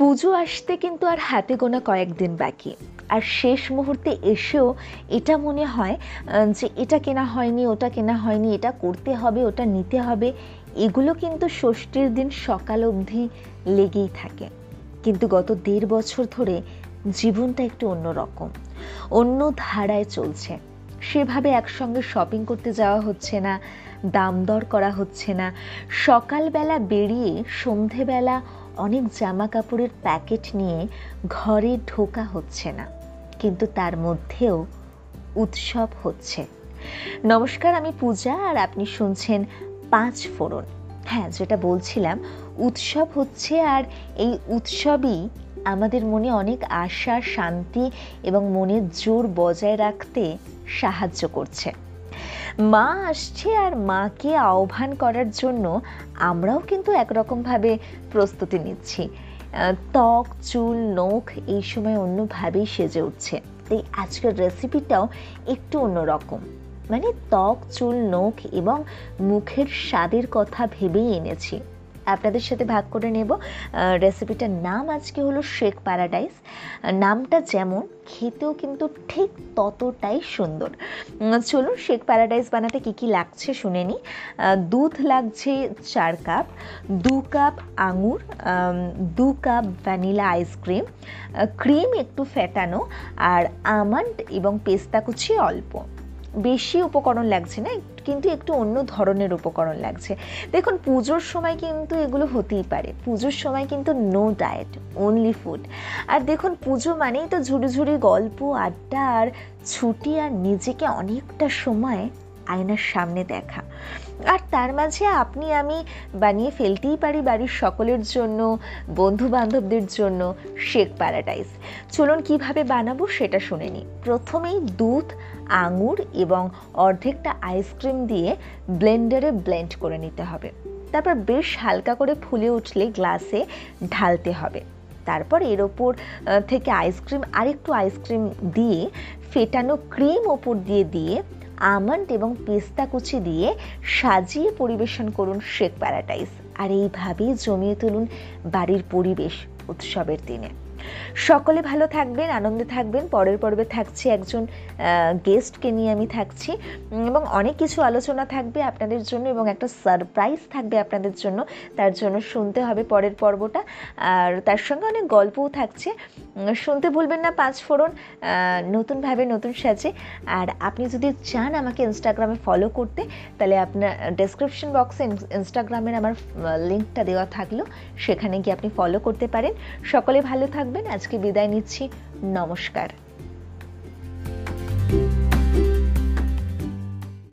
পুজো আসতে কিন্তু আর হাতে গোনা কয়েকদিন বাকি। আর শেষ মুহূর্তে এসেও এটা মনে হয় যে এটা কেনা হয়নি, ওটা কেনা হয়নি, এটা করতে হবে, ওটা নিতে হবে, এগুলো কিন্তু ষষ্ঠীর দিন সকাল অবধি লেগেই থাকে। কিন্তু গত দেড় বছর ধরে জীবনটা একটু অন্যরকম অন্য ধারায় চলছে। সেভাবে একসঙ্গে শপিং করতে যাওয়া হচ্ছে না, দাম দর করা হচ্ছে না। সকালবেলা বেরিয়ে সন্ধেবেলা অনেক জামা কাপড়ের প্যাকেট নিয়ে ঘরে ঢোকা হচ্ছে না, কিন্তু তার মধ্যেও উৎসব হচ্ছে। নমস্কার, আমি পূজা আর আপনি শুনছেন পাঁচ ফোড়ন। হ্যাঁ যেটা বলছিলাম, উৎসব হচ্ছে আর এই উৎসবই আমাদের মনে অনেক আশা, শান্তি এবং মনের জোর বজায় রাখতে সাহায্য করছে। মা আসছে আর মাকে আহ্বান করার জন্য আমরাও কিন্তু একরকমভাবে প্রস্তুতি নিচ্ছি। ত্বক, চুল, নখ এই সময় অন্যভাবেই সেজে উঠছে। তাই আজকের রেসিপিটাও একটু অন্যরকম। মানে ত্বক, চুল, নখ এবং মুখের স্বাদের কথা ভেবেই এনেছি। আপনাদের সাথে ভাগ করে নেব। রেসিপিটার নাম আজকে হলো শেক প্যারাডাইস নামটা যেমন, খেতেও কিন্তু ঠিক ততটাই সুন্দর। চলুন শেক প্যারাডাইস বানাতে কি কি লাগছে শুনে নিই। দুধ লাগছে চার কাপ দু কাপ আঙুর দু কাপ ভ্যানিলা আইসক্রিম ক্রিম একটু ফেটানো, আর আমন্ড এবং পেস্তা কুচি অল্প। বেশি উপকরণ লাগছে না, কিন্তু একটু অন্য ধরনের উপকরণ লাগছে। দেখুন, পুজোর সময় কিন্তু এগুলো হতেই পারে। পুজোর সময় কিন্তু নো ডায়েট অনলি ফুড আর দেখুন, পুজো মানেই তো ঝুড়ি ঝুড়ি গল্প, আড্ডা, আর ছুটি, আর নিজেকে অনেকটা সময় আয়নার সামনে দেখা। আর তার মাঝে আপনি, আমি বানিয়ে ফেলতেই পারি বাড়ির সকলের জন্য বন্ধু বান্ধবদের জন্য শেক প্যারাডাইস। চলুন কীভাবে বানাবো সেটা শুনে নিই। প্রথমেই দুধ, আঙুর এবং অর্ধেকটা আইসক্রিম দিয়ে ব্লেন্ডারে ব্লেন্ড করে নিতে হবে। তারপর বেশ হালকা করে ফুলে উঠলে গ্লাসে ঢালতে হবে। তারপর এর ওপর থেকে আইসক্রিম, আরেকটু আইসক্রিম দিয়ে ফেটানো ক্রিম ওপর দিয়ে দিয়ে আমন্ড এবং পেস্তা কুচি দিয়ে সাজিয়ে পরিবেশন করুন শেক প্যারাডাইস। আর এইভাবেই জমিয়ে তুলুন বাড়ির পরিবেশ উৎসবের দিনে। সকলে ভালো থাকবেন, আনন্দে থাকবেন। পরের পর্বে থাকছে একজন গেস্টকে নিয়ে আমি থাকছি। এবং অনেক কিছু আলোচনা থাকবে আপনাদের জন্য এবং একটা সারপ্রাইজ থাকবে আপনাদের জন্য। তার জন্য শুনতে হবে পরের পর্বটা। আর তার সঙ্গে অনেক গল্পও থাকছে। শুনতে ভুলবেন না, পাঁচ ফোড়ন নতুনভাবে নতুন সাজে। আর আপনি যদি চান আমাকে ইনস্টাগ্রামে ফলো করতে, তাহলে আপনার ডেসক্রিপশন বক্সে ইনস্টাগ্রামের আমার লিঙ্কটা দেওয়া থাকল। সেখানে গিয়ে আপনি ফলো করতে পারেন। সকলে ভালো থাকবেন। আজকে বিদায় নিচ্ছি। নমস্কার।